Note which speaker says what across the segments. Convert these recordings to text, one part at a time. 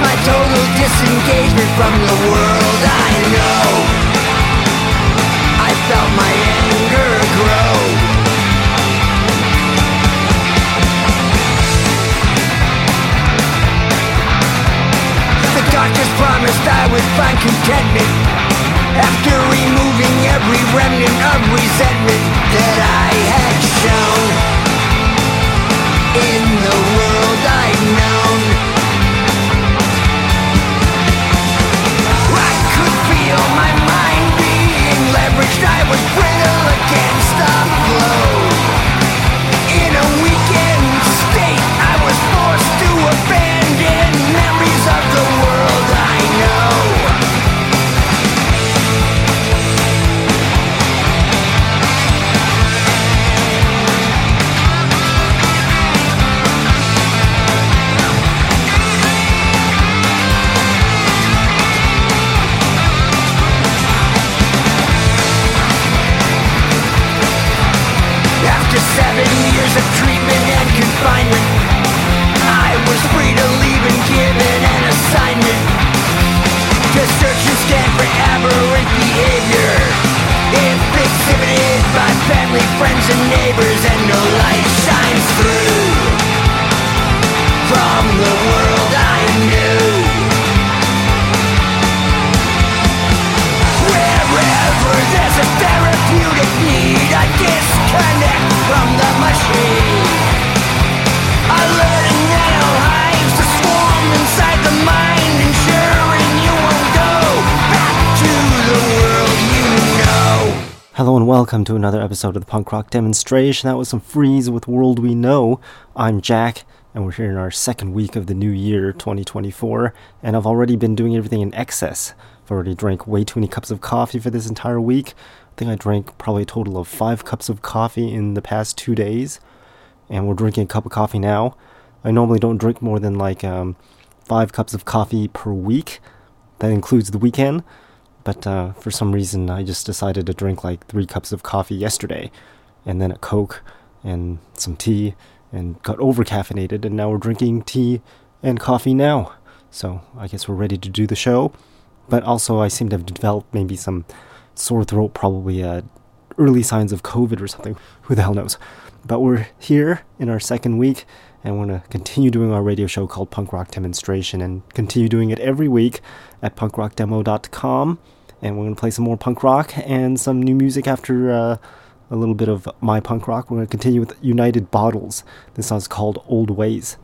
Speaker 1: my total disengagement from the world I know. I felt my anger grow. The doctors promised I would find contentment after removing every remnant of resentment that I had shown leveraged. I was brittle against friends, and neighbors, and no light shines through. From the world
Speaker 2: Hello and welcome to another episode of the Punk Rock Demonstration. That was some Freeze with World We Know. I'm Jack, and we're here in our second week of the new year, 2024, and I've already been doing everything in excess. I've already drank way too many cups of coffee for this entire week. I think I drank probably a total of five cups of coffee in the past two days, and we're drinking a cup of coffee now. I normally don't drink more than like um, five cups of coffee per week. That includes the weekend. But uh, for some reason, I just decided to drink like three cups of coffee yesterday, and then a Coke and some tea, and got over caffeinated, and now we're drinking tea and coffee now. So I guess we're ready to do the show. But also, I seem to have developed maybe some sore throat, probably uh, early signs of COVID or something. Who the hell knows? But we're here in our second week, and we're going to continue doing our radio show called Punk Rock Demonstration and continue doing it every week at punkrockdemo.com. And we're going to play some more punk rock and some new music after uh, a little bit of my punk rock. We're going to continue with United Bottles. This song's called Old Ways.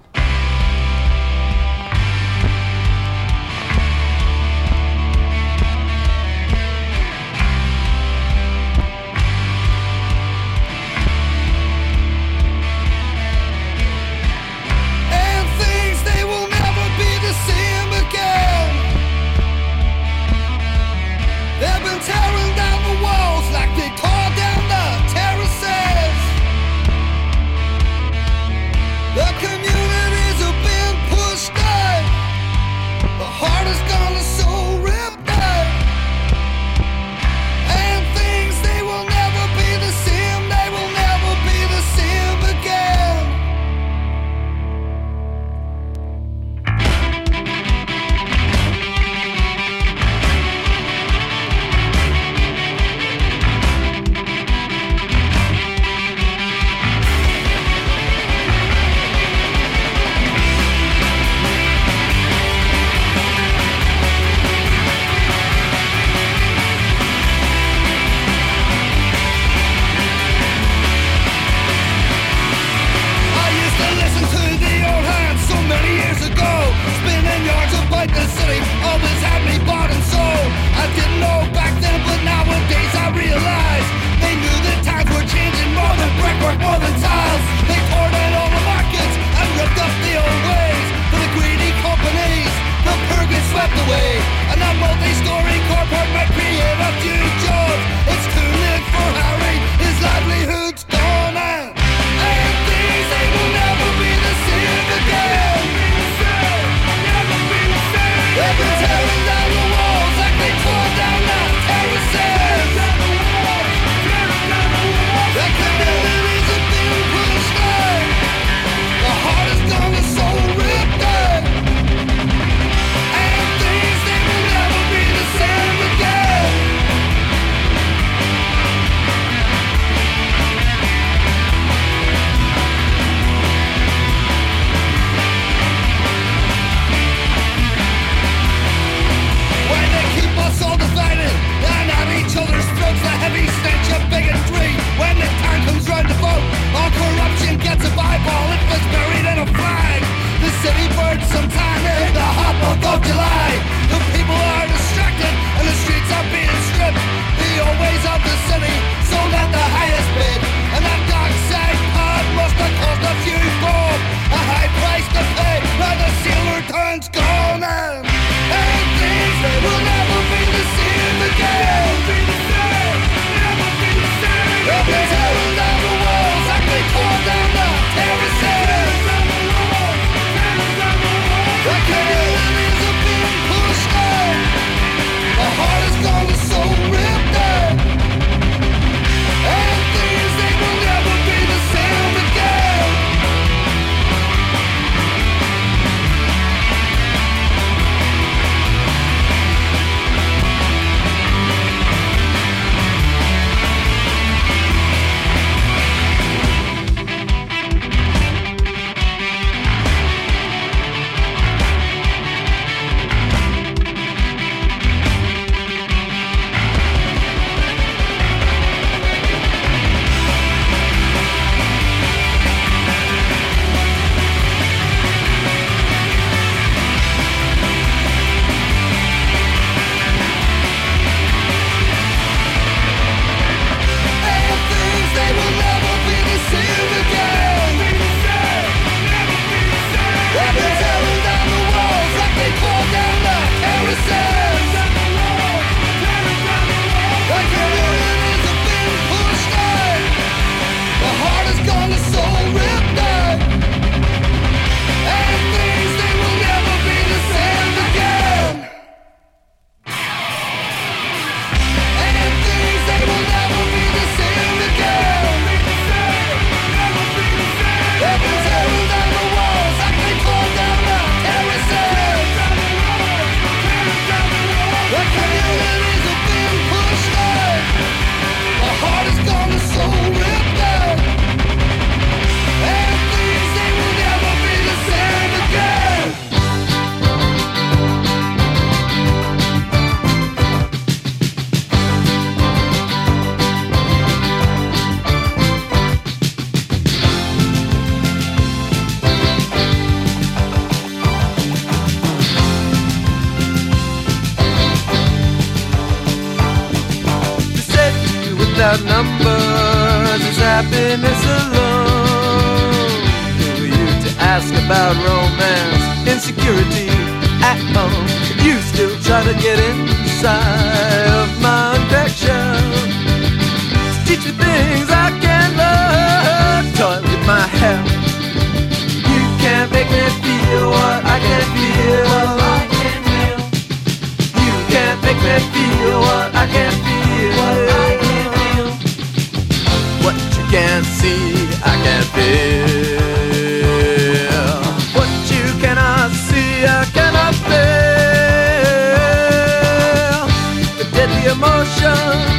Speaker 3: about
Speaker 4: romance, insecurity at home. You still try to get inside of my affection. Teach me things I can't learn. Toy with my hair. You can't make me feel what I can feel. You can't make me feel what I can't feel. What you can't see, I can't feel.
Speaker 5: ocean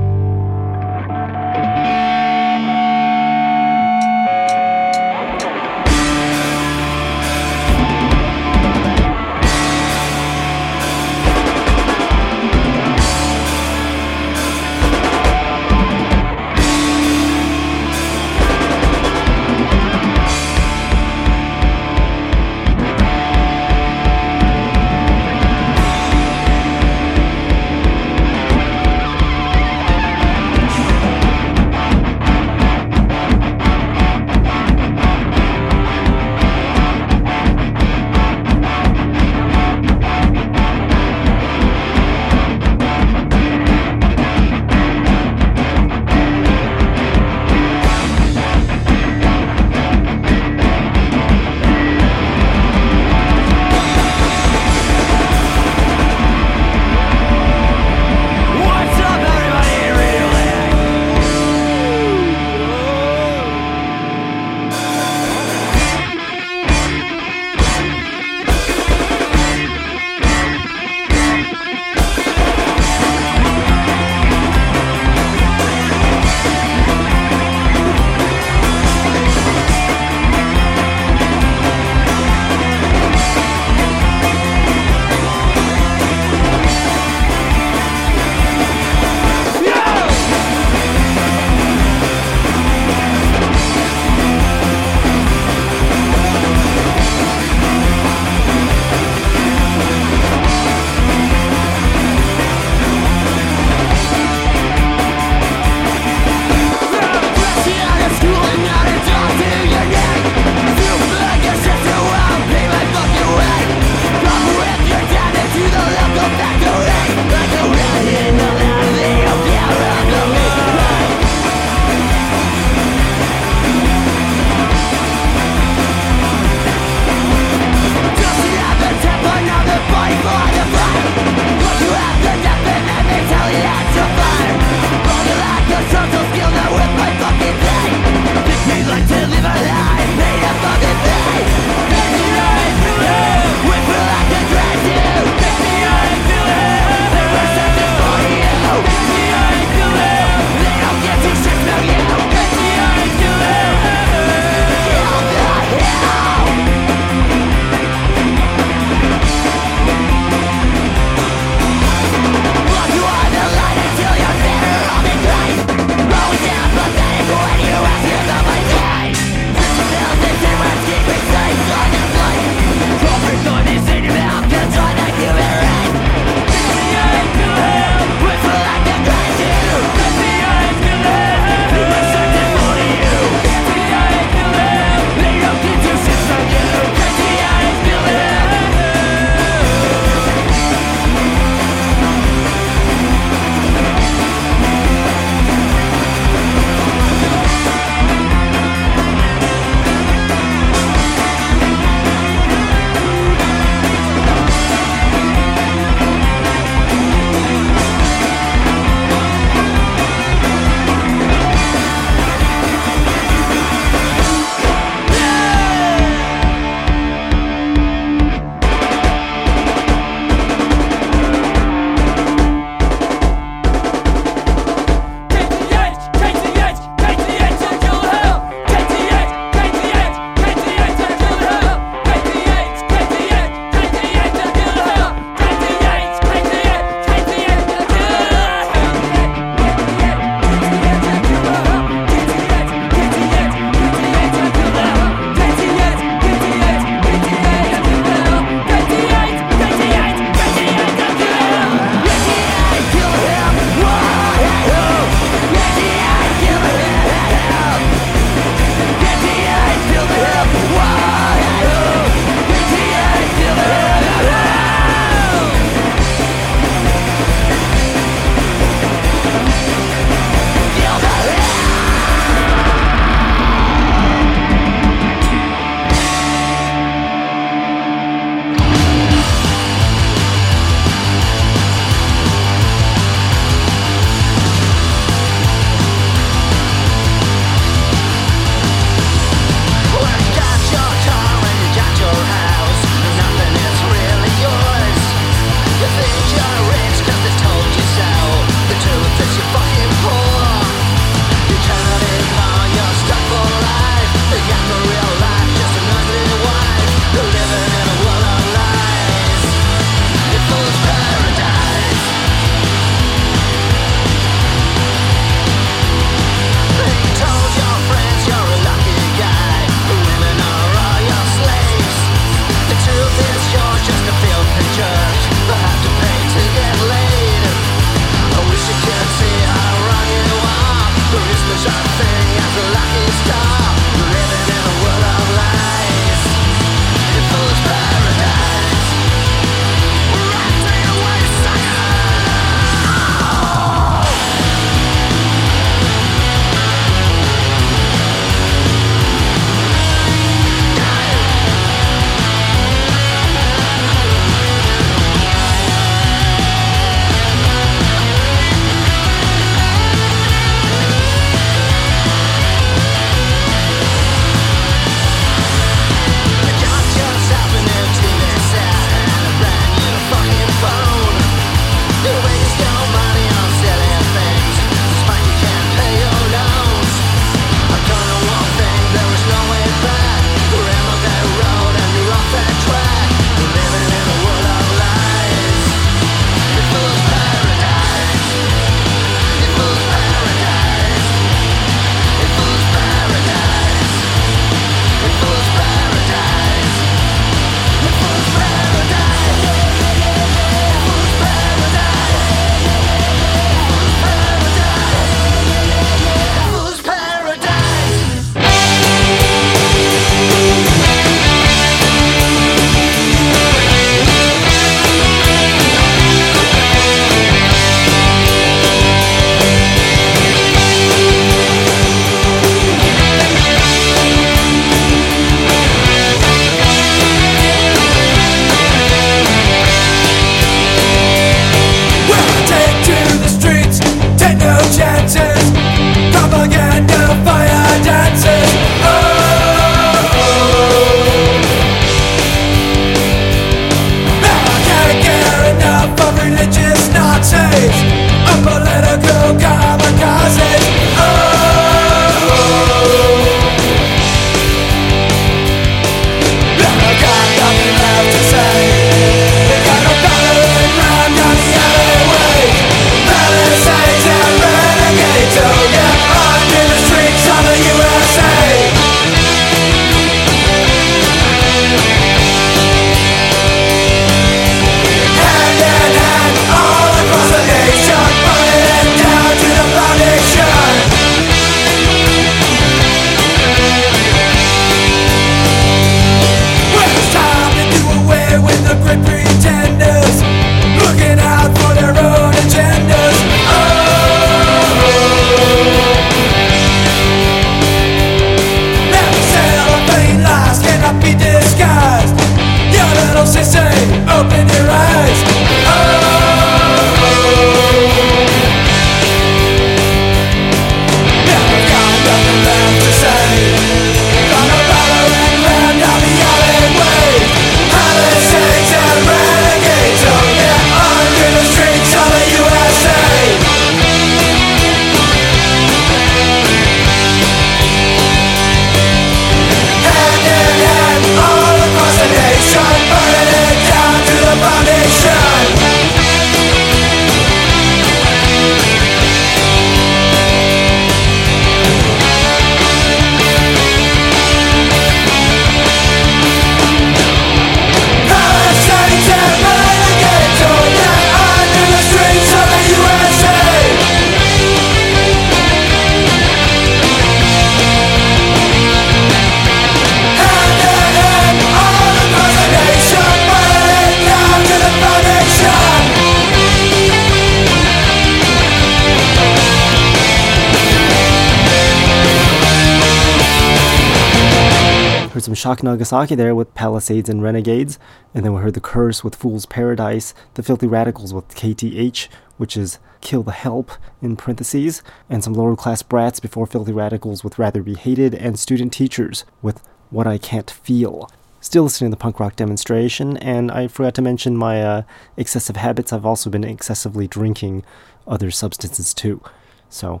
Speaker 5: Shock Nagasaki there with Palisades and Renegades, and then we heard The Curse with Fool's Paradise, The Filthy Radicals with KTH, which is Kill the Help in parentheses, and some lower class brats before Filthy Radicals with Rather Be Hated, and Student Teachers with What I Can't Feel. Still listening to the punk rock demonstration, and I forgot to mention my uh, excessive habits. I've also been excessively drinking other substances too. So,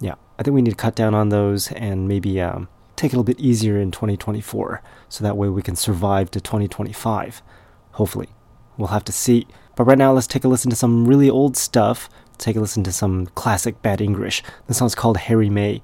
Speaker 5: yeah, I think we need to cut down on those and maybe um, take it a little bit easier in 2024 so that way we can survive to 2025. Hopefully. We'll have to see. But right now, let's take a listen to some really old stuff. Take a listen to some classic bad English. This song's called Harry May.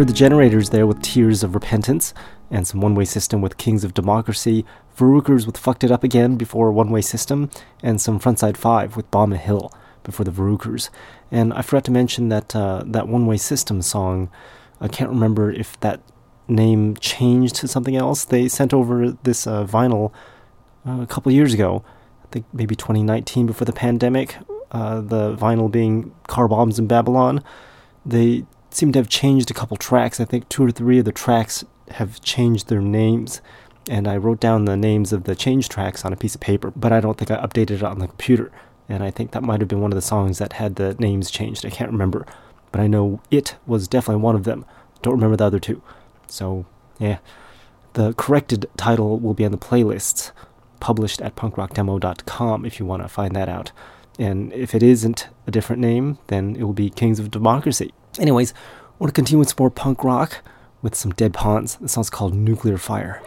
Speaker 2: Heard the generators there with Tears of Repentance, and some One Way System with Kings of Democracy, Varukers with Fucked It Up Again before One Way System, and some Frontside 5 with Bomb a Hill before the Varukers. And I forgot to mention that uh, that One Way System song, I can't remember if that name changed to something else. They sent over this uh, vinyl uh, a couple years ago, I think maybe 2019 before the pandemic, uh, the vinyl being Car Bombs in Babylon. They seem to have changed a couple tracks. I think two or three of the tracks have changed their names. And I wrote down the names of the change tracks on a piece of paper, but I don't think I updated it on the computer. And I think that might have been one of the songs that had the names changed. I can't remember. But I know it was definitely one of them. Don't remember the other two. So, yeah. The corrected title will be on the playlists published at punkrockdemo.com if you want to find that out. And if it isn't a different name, then it will be Kings of Democracy. Anyways, want to continue with some more punk rock with some Dead Pawns. The song's called Nuclear Fire.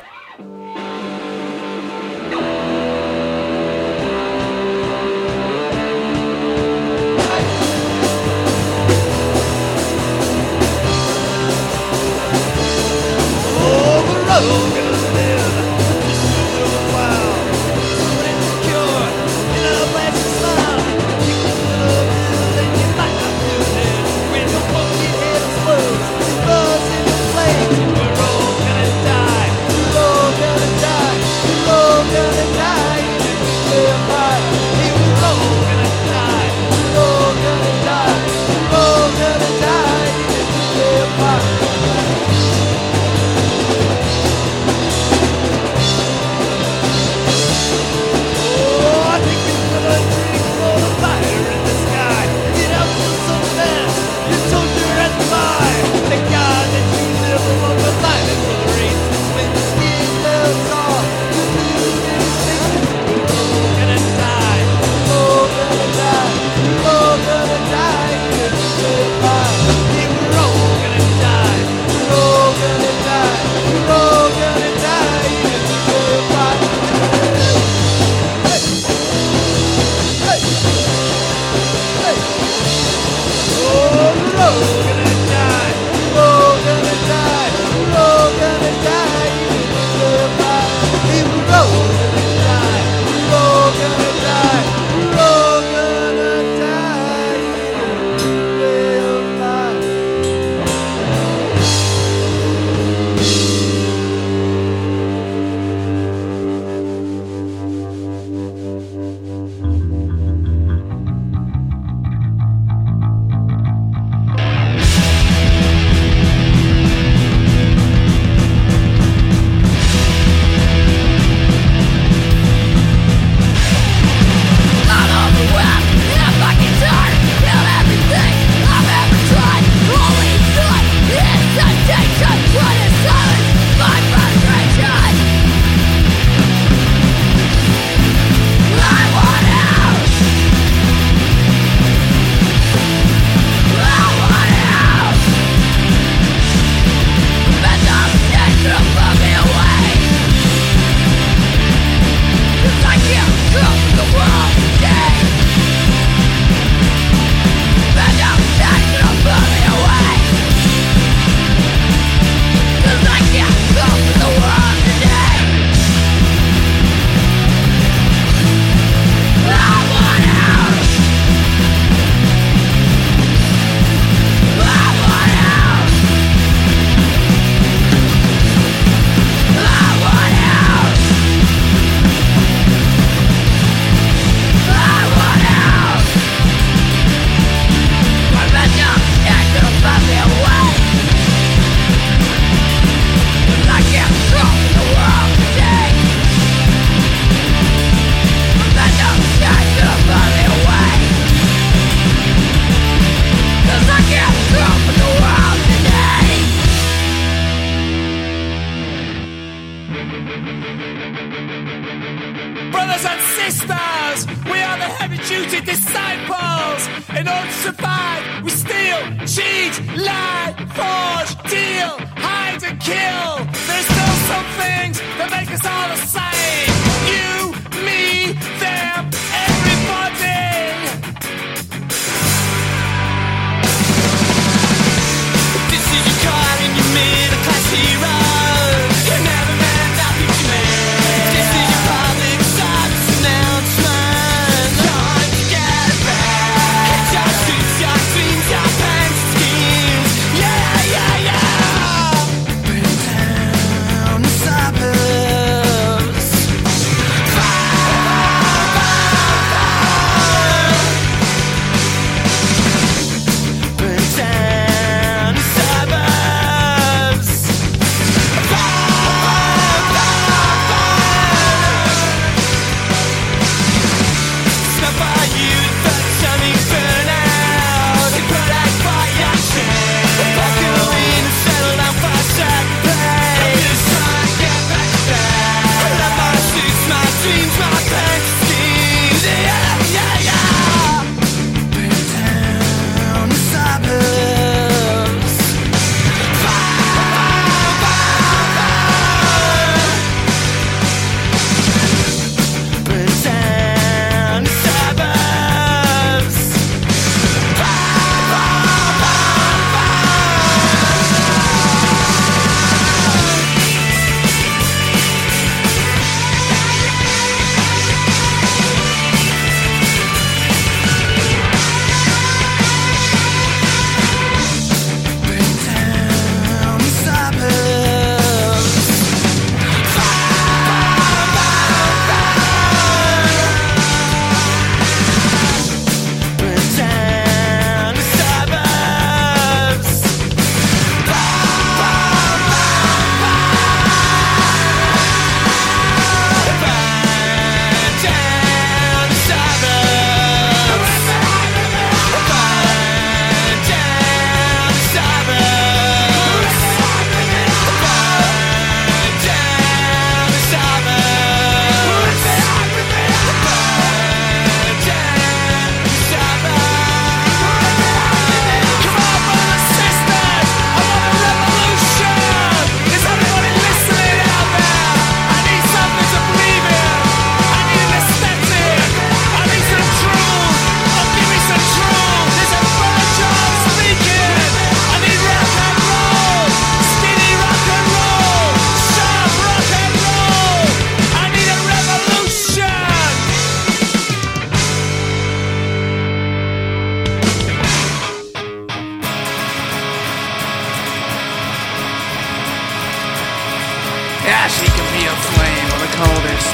Speaker 6: flame on the coldest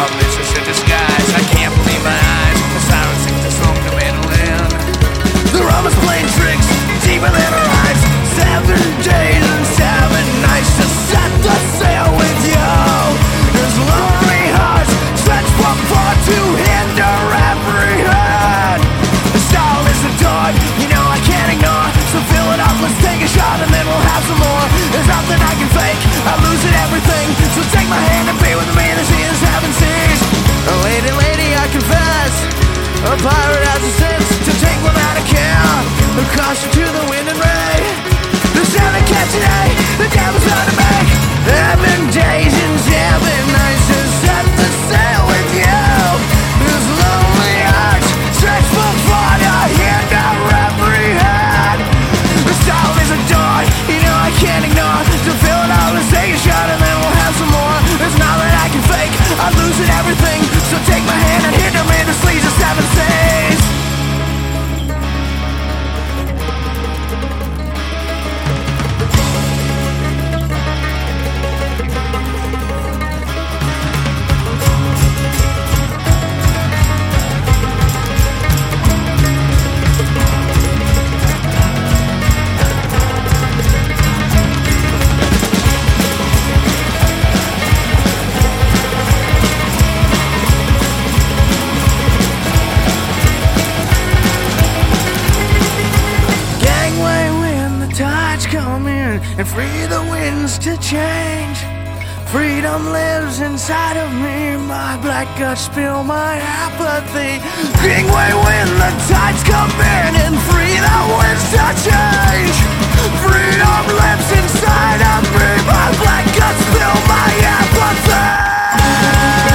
Speaker 6: of mistress in disguise. I can't believe my eyes. The sirens sing the song of mandolin.
Speaker 3: The rum playing tricks deeper than our eyes. Seven days. So take my hand and be with me the seas.
Speaker 6: Haven't ceased Lady, lady, I confess.
Speaker 3: A pirate has a sense to take one out of care A caution to the wind and rain. The sound I catch today, the devil's on to make losing everything. to change.
Speaker 7: Freedom lives inside of me. My black guts spill my apathy. Kingway, when the tides come in and freedom wins to change. Freedom lives inside of me. My black guts spill my apathy.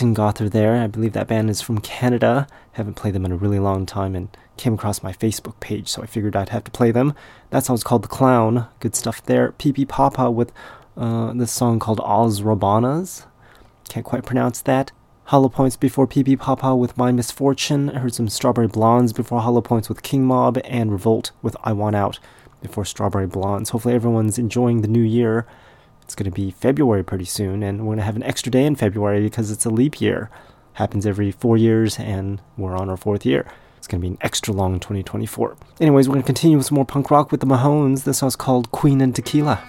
Speaker 8: Some
Speaker 2: Rattengother there. I believe that band is from Canada. Haven't played them in a really long time and came across my Facebook page, so I figured I'd have to play them. That song's called The Clown. Good stuff there. PP Papa with uh, this song called Oz Rabanas. Can't quite pronounce that. Hollow Points before PP Papa with My Misfortune. I heard some Strawberry Blondes before Hollow Points with King Mob and Revolt with I Want Out before Strawberry Blondes. Hopefully everyone's enjoying the new year. It's going to be February pretty soon, and we're going to have an extra day in February because it's a leap year. Happens every four years, and we're on our fourth year. It's going to be an extra long 2024. Anyways, we're going to continue with some more punk rock with the Mahones. This song's called Queen and Tequila.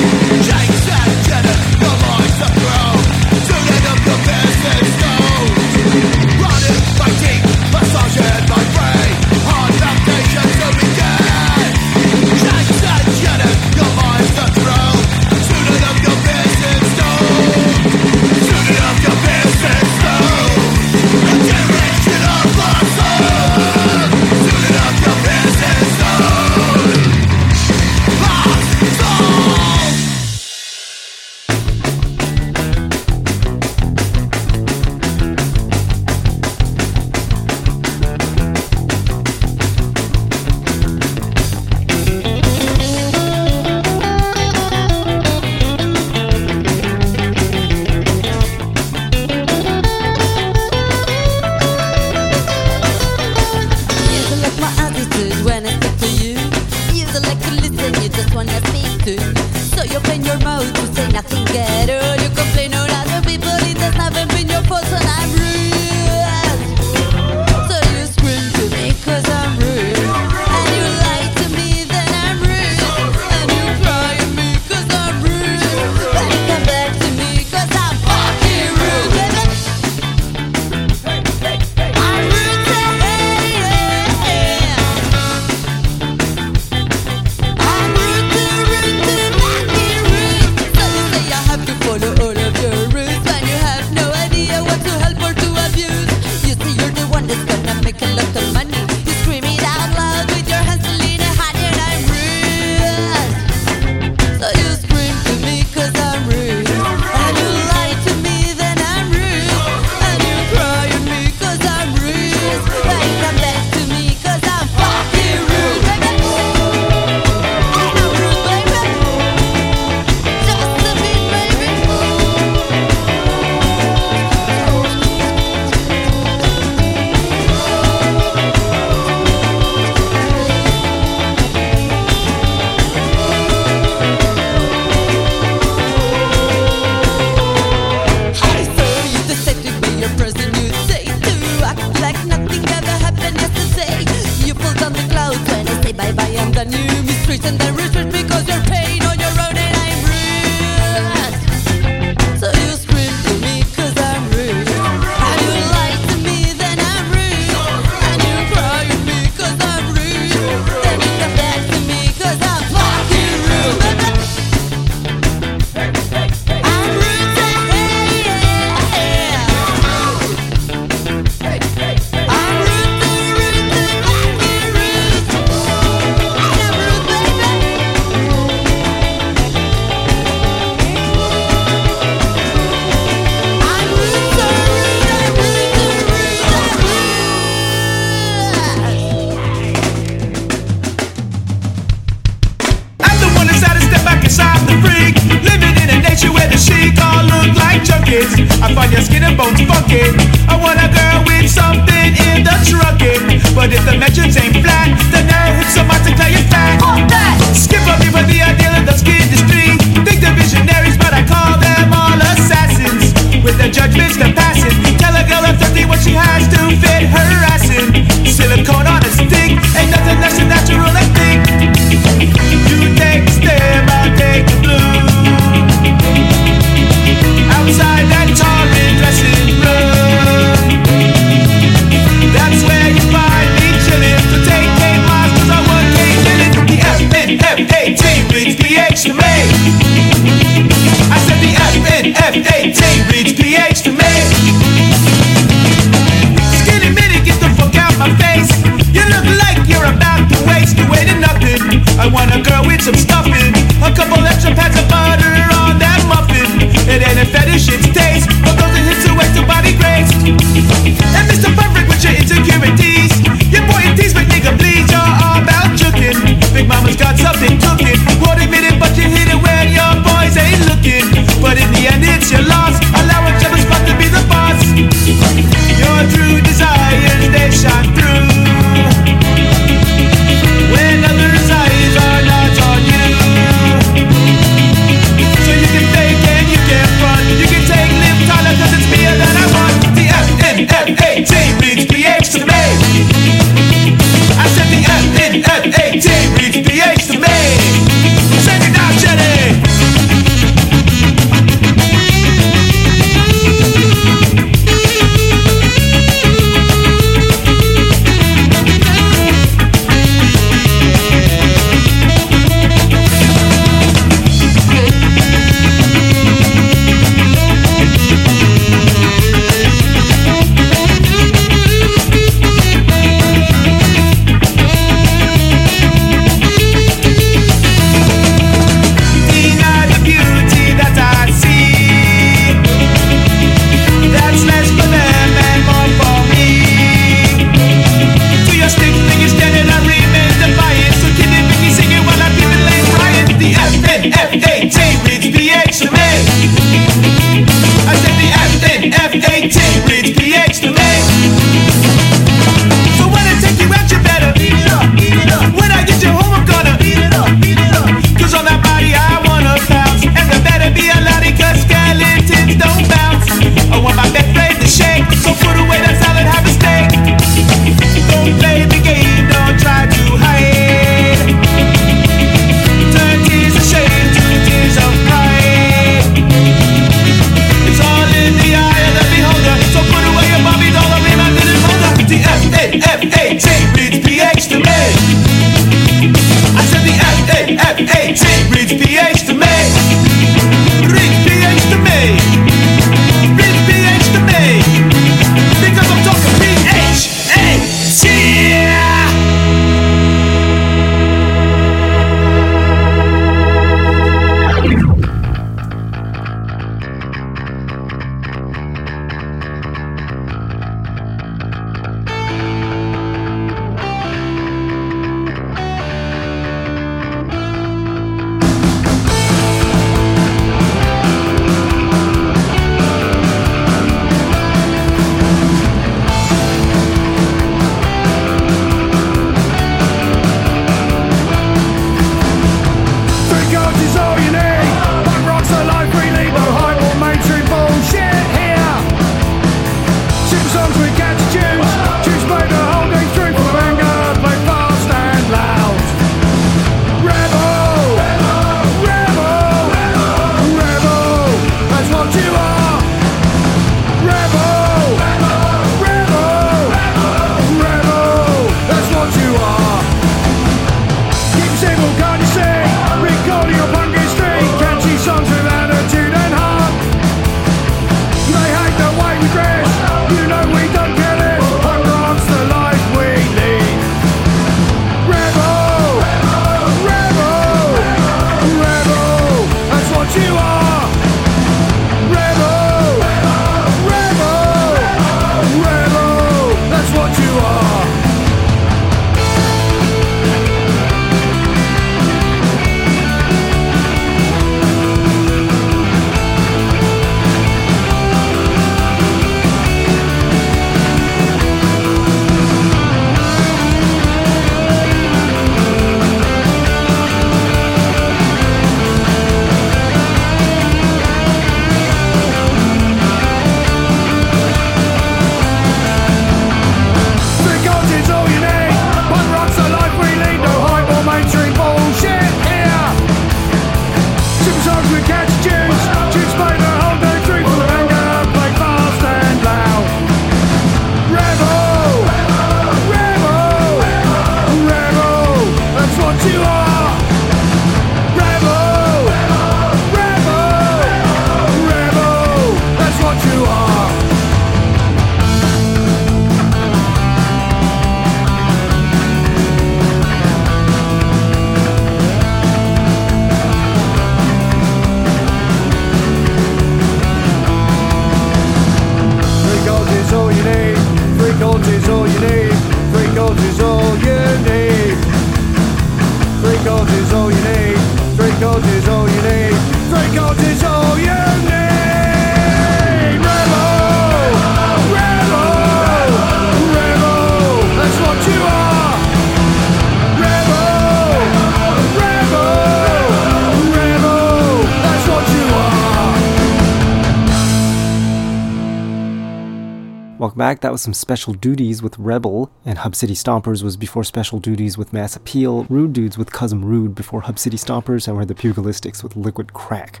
Speaker 3: Was
Speaker 2: some Special Duties with Rebel, and Hub City Stompers was before Special Duties with Mass Appeal, Rude Dudes with Cousin Rude before Hub City Stompers, and we're the Pugilistics with Liquid Crack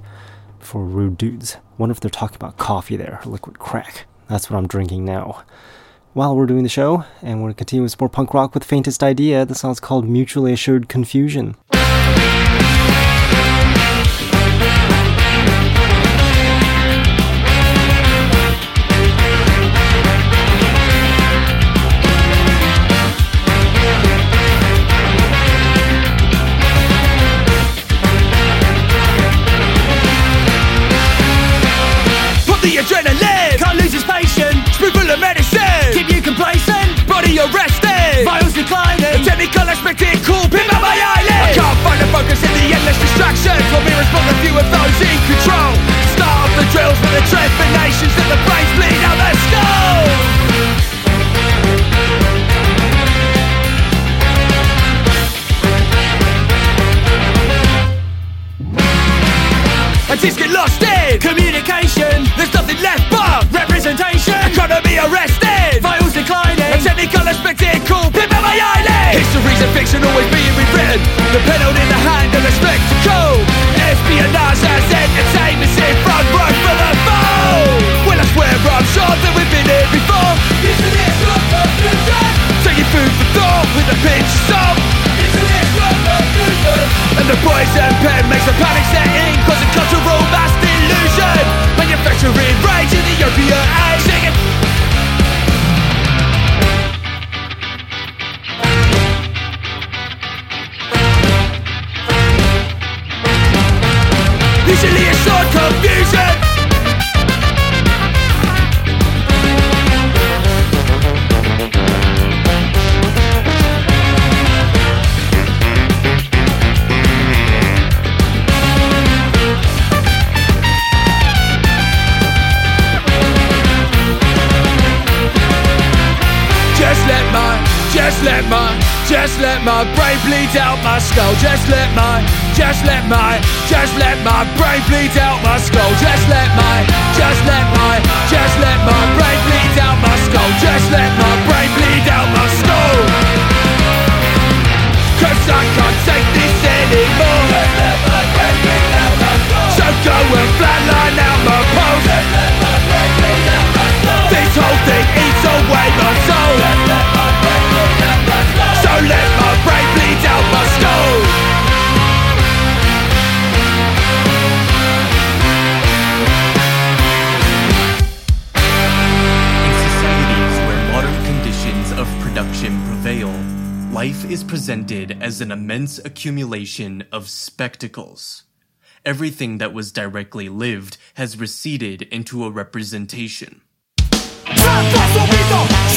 Speaker 2: before Rude Dudes. Wonder if they're talking about coffee there, liquid crack. That's what I'm drinking now. While we're doing the show, and we're continuing with more punk rock with Faintest Idea, the song's called Mutually Assured Confusion.
Speaker 6: Technical cool, pin by my eyelid. I can't find the focus in the endless distractions. While me respond a few of those in control. Start off the drills with the trepanations that the brains bleed out their skull. I just get lost in communication. There's nothing left but representation. Economy arrested, vitals declining. A technical spectacle, pin by my eyelid. History's a fiction always being rewritten. The pen held in the hand of the spectacle. Espionage as entertainment's in front row for the foe. Well, I swear I'm sure that we've been here before. Take your food for thought with a pinch of salt. And the poison pen makes a let my brain bleed out my skull. Just let my, just let my, just let my brain bleed out my skull. Just let my, just let my, just let my brain bleed out my skull. Just let my brain bleed out my skull. Cause I can't take this anymore. Just let my brain bleed out my skull. So go and flatline out my pulse.
Speaker 9: Is presented as an immense accumulation of spectacles. Everything that was directly lived has receded into a representation.
Speaker 6: Santo subito,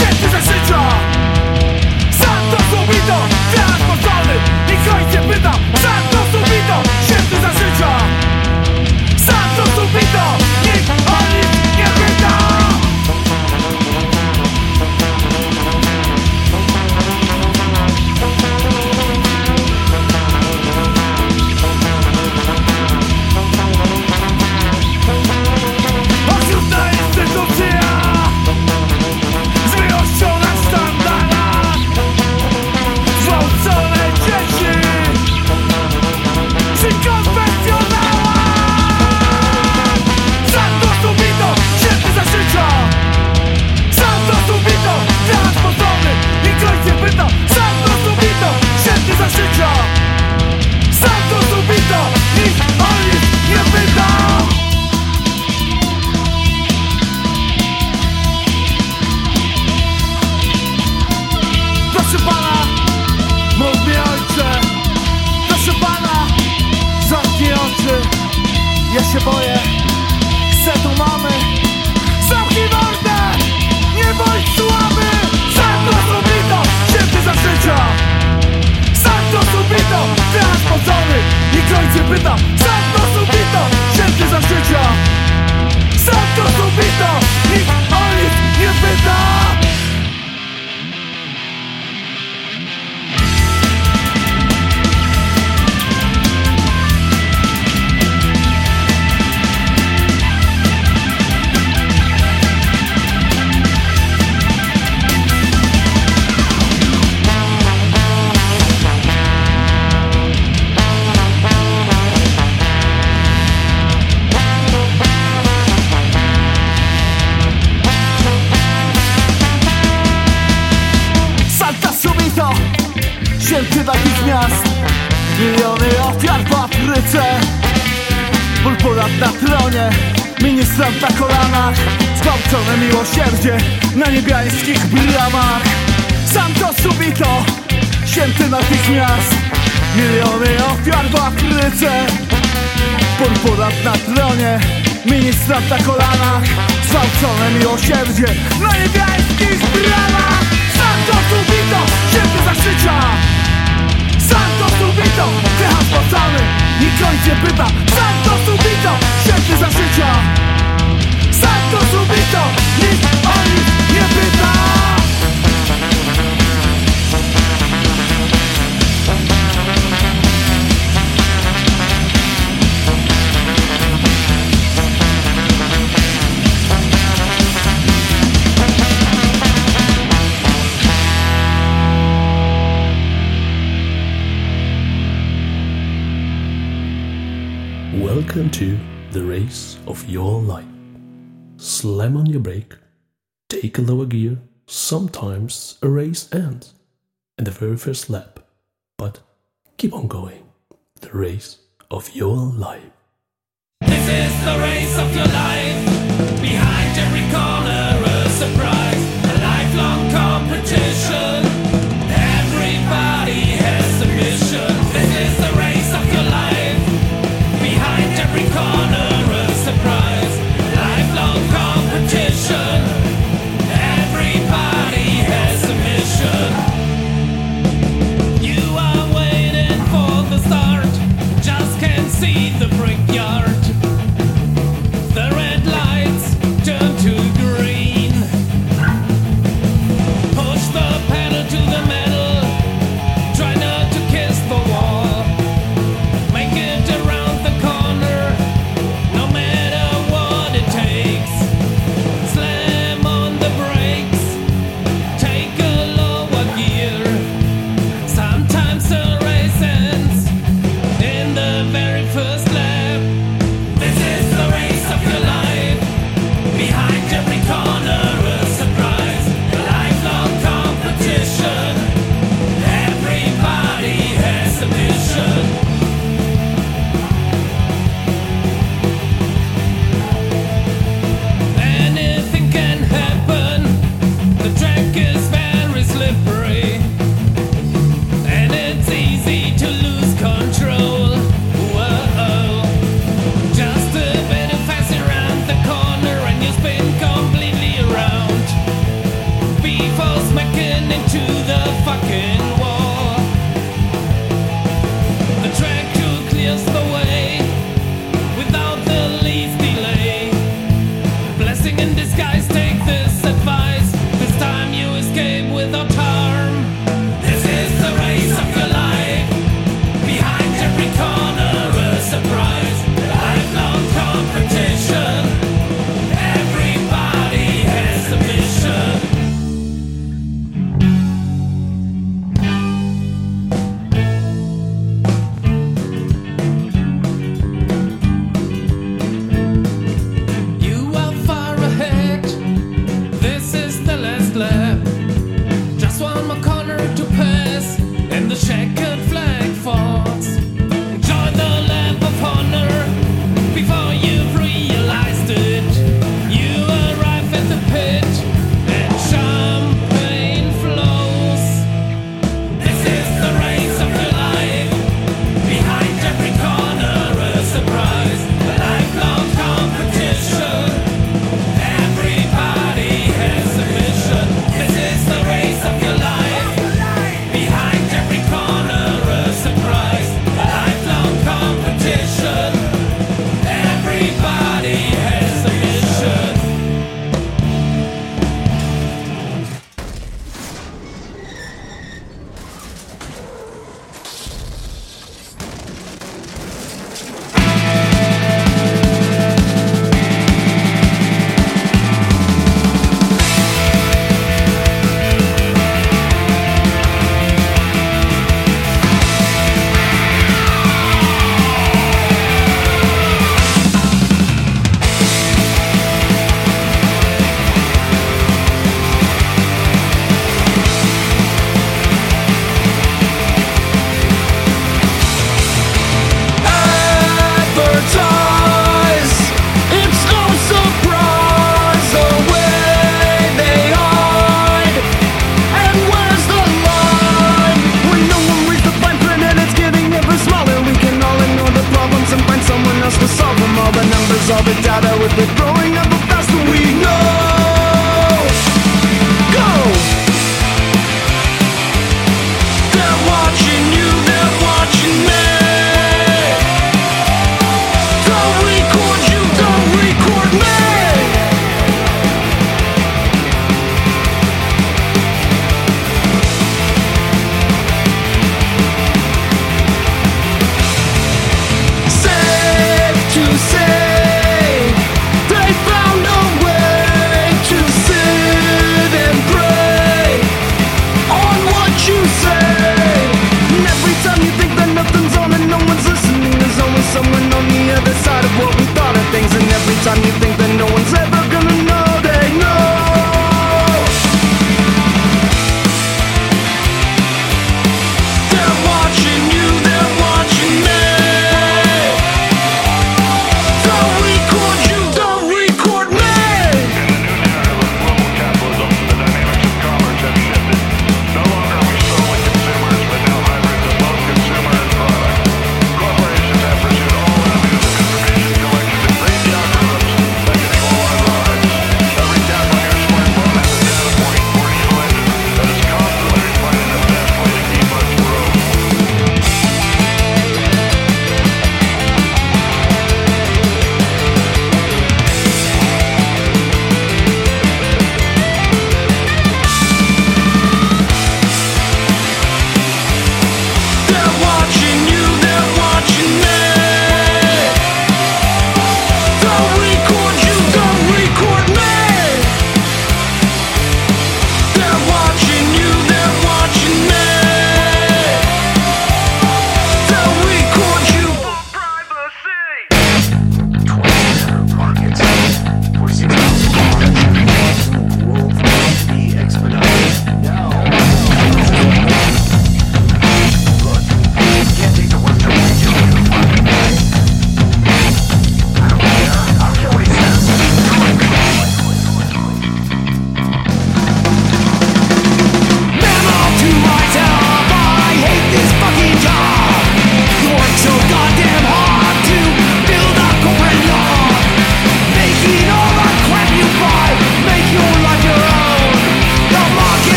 Speaker 6: święty spocony I kończy pyta Santo subito, święty za życia. Santo subito, nikt o nic nie pyta miast. Miliony ofiar po Afryce. Ból ponad na tronie. Ministrant na kolanach. Zgwałcone miłosierdzie Na niebiańskich bramach. Santo subito Święty natychmiast. Miliony ofiar w Afryce. Ból ponad na tronie. Ministrant na kolanach. Zgwałcone miłosierdzie Na niebiańskich bramach. Santo subito Święty za życia subito, krycha spocony Nikt nie pyta Santo subito, święty za życia. Santo subito, nikt o nic nie pyta
Speaker 10: Welcome to the race of your life. Slam on your brake, take a lower gear. Sometimes a race ends in the very first lap, but keep on going. The race of your life.
Speaker 11: This is the race of your life. Behind every corner, a surprise. A lifelong competition.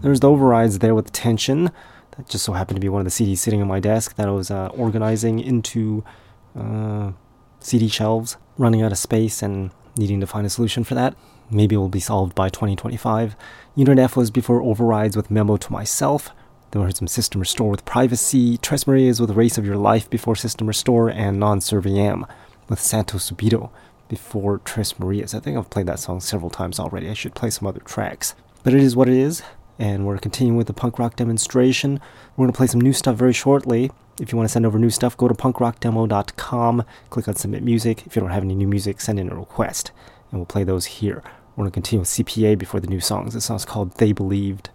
Speaker 1: There's the overrides there with tension. That just so happened to be one of the CDs sitting on my desk that I was uh, organizing into uh, CD shelves, running out of space and needing to find a solution for that. Maybe it will be solved by 2025. Unit F was before overrides with Memo to Myself. Then we heard some System Restore with Privacy, Tres is with Race of Your Life before System Restore, and Non Serviam with Santo Subito before Tres Marias. I think I've played that song several times already. I should play some other tracks. But it is what it is, and we're continuing with the punk rock demonstration. We're going to play some new stuff very shortly. If you want to send over new stuff, go to punkrockdemo.com, click on Submit Music. If you don't have any new music, send in a request, and we'll play those here. We're going to continue with CPA before the new songs. This song's called They Believed.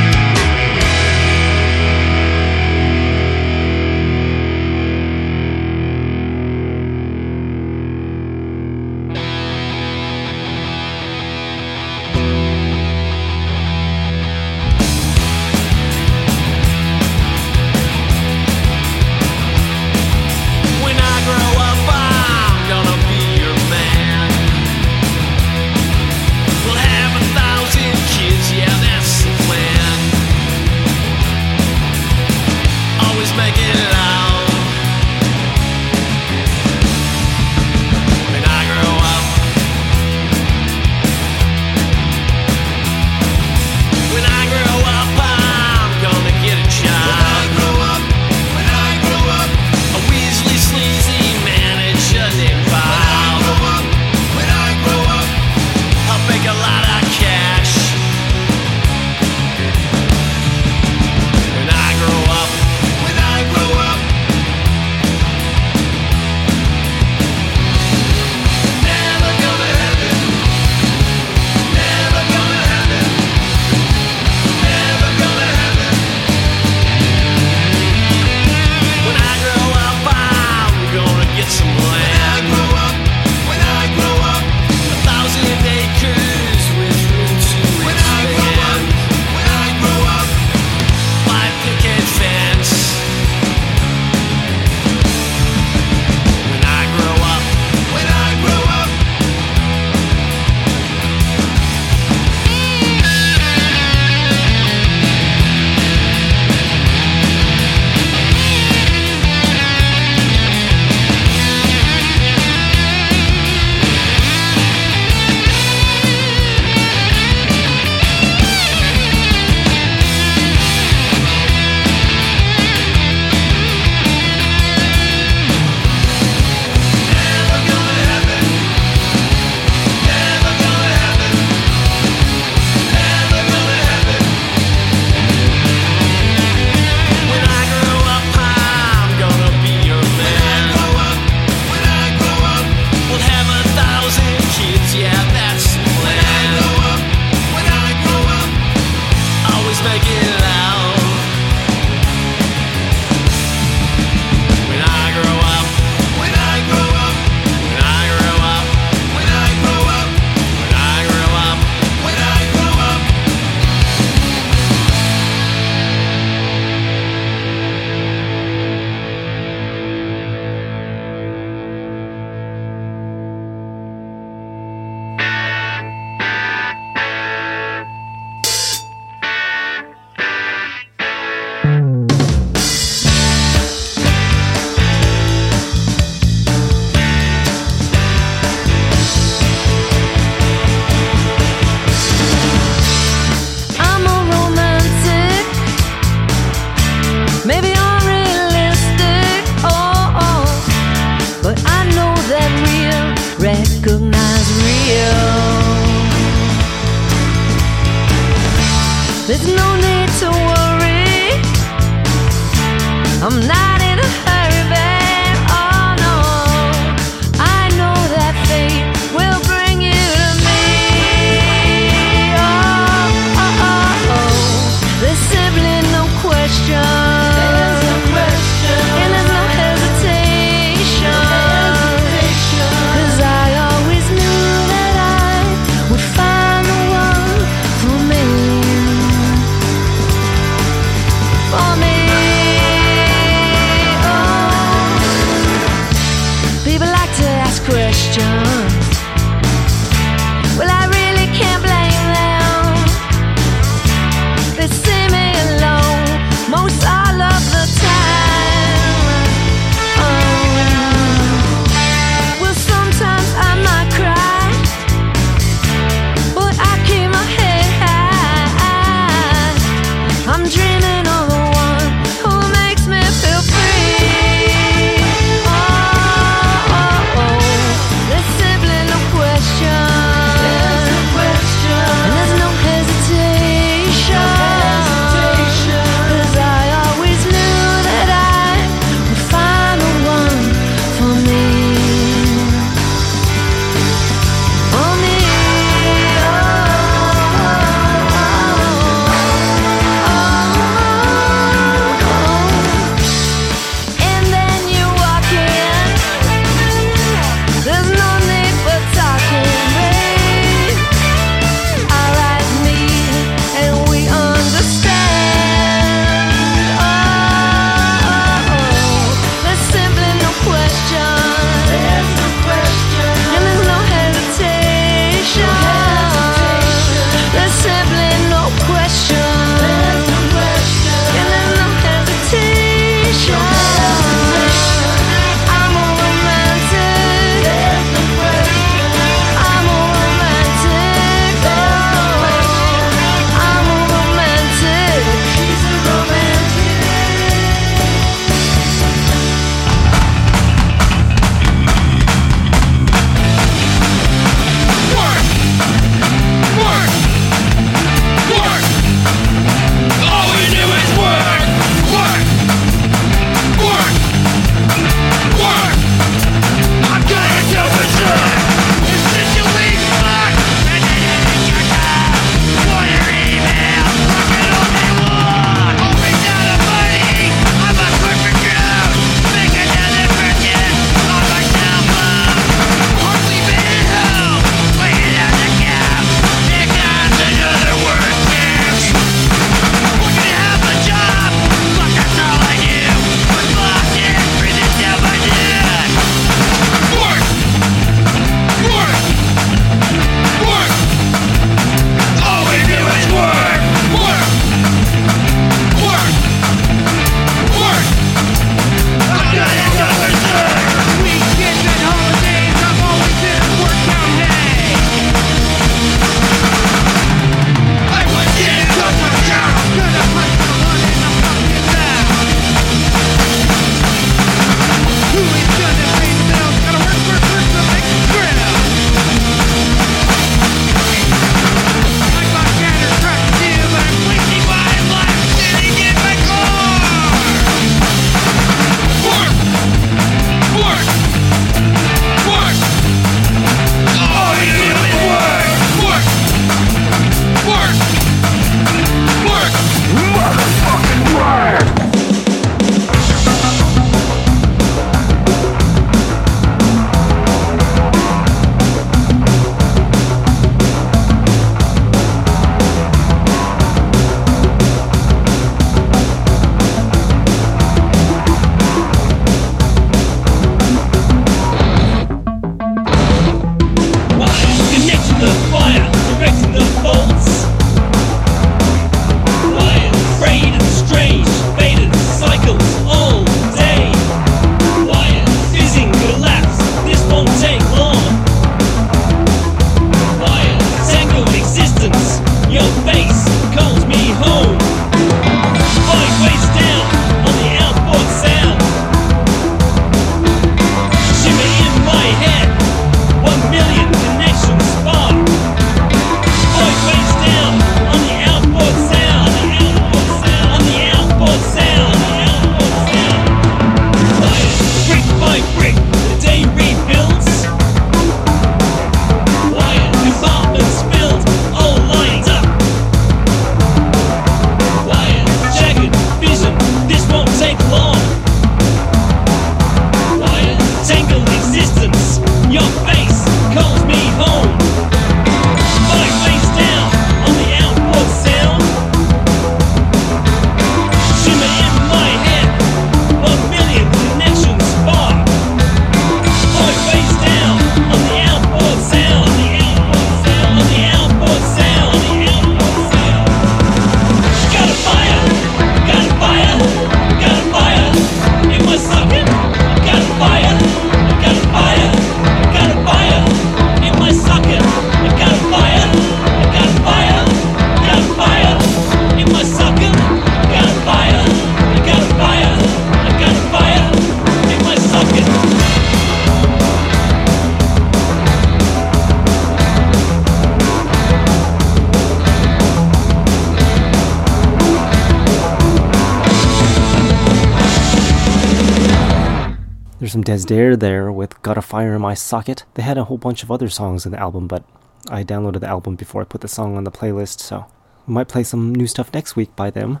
Speaker 1: There's Des Dare there with Got a Fire in My Socket. They had a whole bunch of other songs in the album, but I downloaded the album before I put the song on the playlist, so we might play some new stuff next week by them.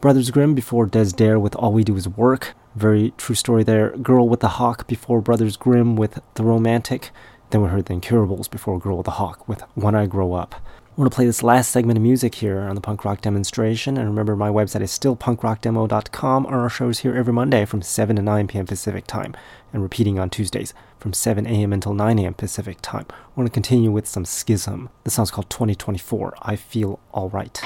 Speaker 1: Brothers Grimm before Des Dare with All We Do Is Work. Very true story there. Girl with the Hawk before Brothers Grimm with The Romantic. Then we heard The Incurables before Girl with the Hawk with When I Grow Up. I'm going to play this last segment of music here on the punk rock demonstration. And remember, my website is still punkrockdemo.com. Our show is here every Monday from 7 to 9 p.m. Pacific time and repeating on Tuesdays from 7 a.m. until 9 a.m. Pacific time. We're going to continue with some schism. This song's called 2024 I Feel Alright.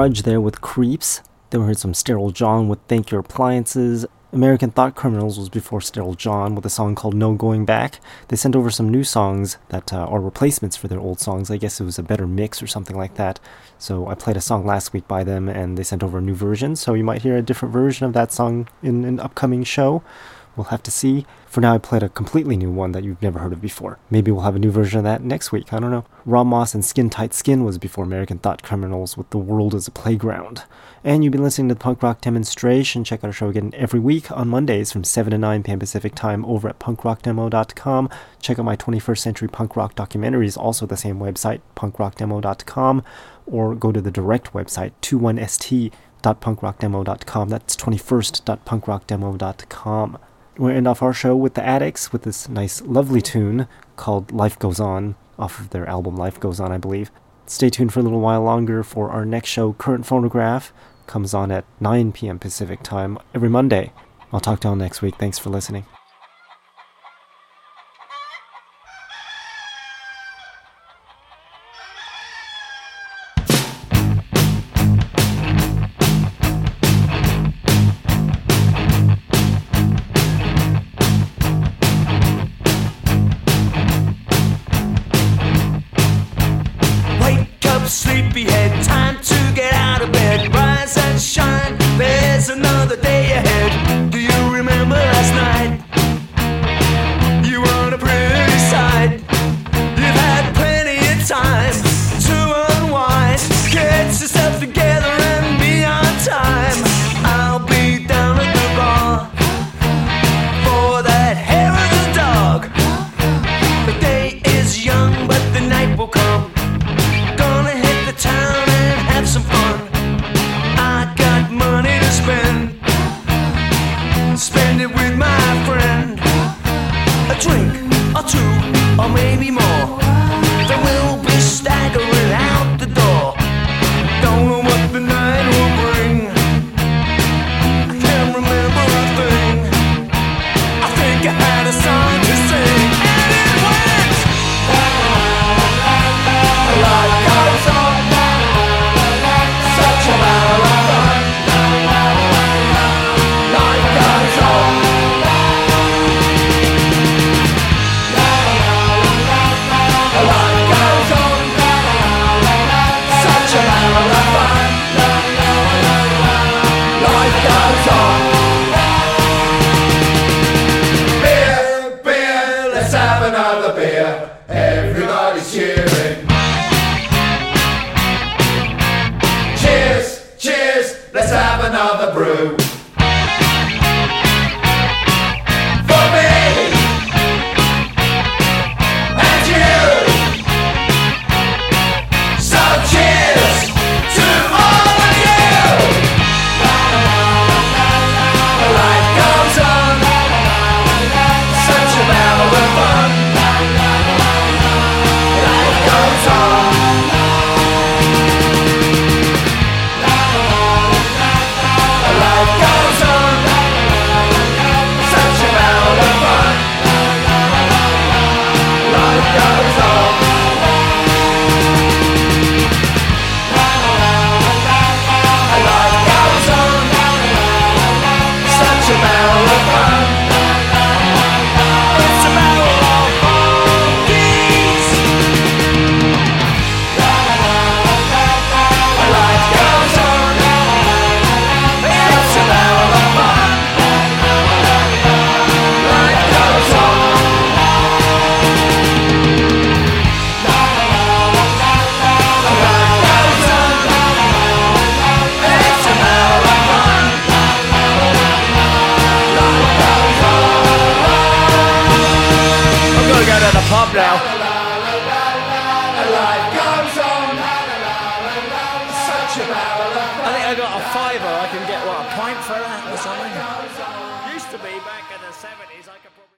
Speaker 2: Grudge there with Creeps. Then we heard some Sterile John with Thank Your Appliances. American Thought Criminals was before Sterile John with a song called No Going Back. They sent over some new songs that uh, are replacements for their old songs. I guess it was a better mix or something like that. So I played a song last week by them and they sent over a new version. So you might hear a different version of that song in an upcoming show. We'll have to see. For now, I played a completely new one that you've never heard of before. Maybe we'll have a new version of that next week. I don't know. Rob Moss and Skin Tight Skin was before American Thought Criminals with The World as a Playground. And you've been listening to the Punk Rock Demonstration. Check out our show again every week on Mondays from 7 to 9 p.m. Pacific Time over at punkrockdemo.com. Check out my 21st Century Punk Rock documentaries, also the same website, punkrockdemo.com, or go to the direct website, 21st.punkrockdemo.com. That's 21st.punkrockdemo.com. We'll end off our show with the Addicts with this nice, lovely tune called Life Goes On, off of their album Life Goes On, I believe. Stay tuned for a little while longer for our next show, Current Phonograph, comes on at 9 p.m. Pacific Time every Monday. I'll talk to y'all next week. Thanks for listening.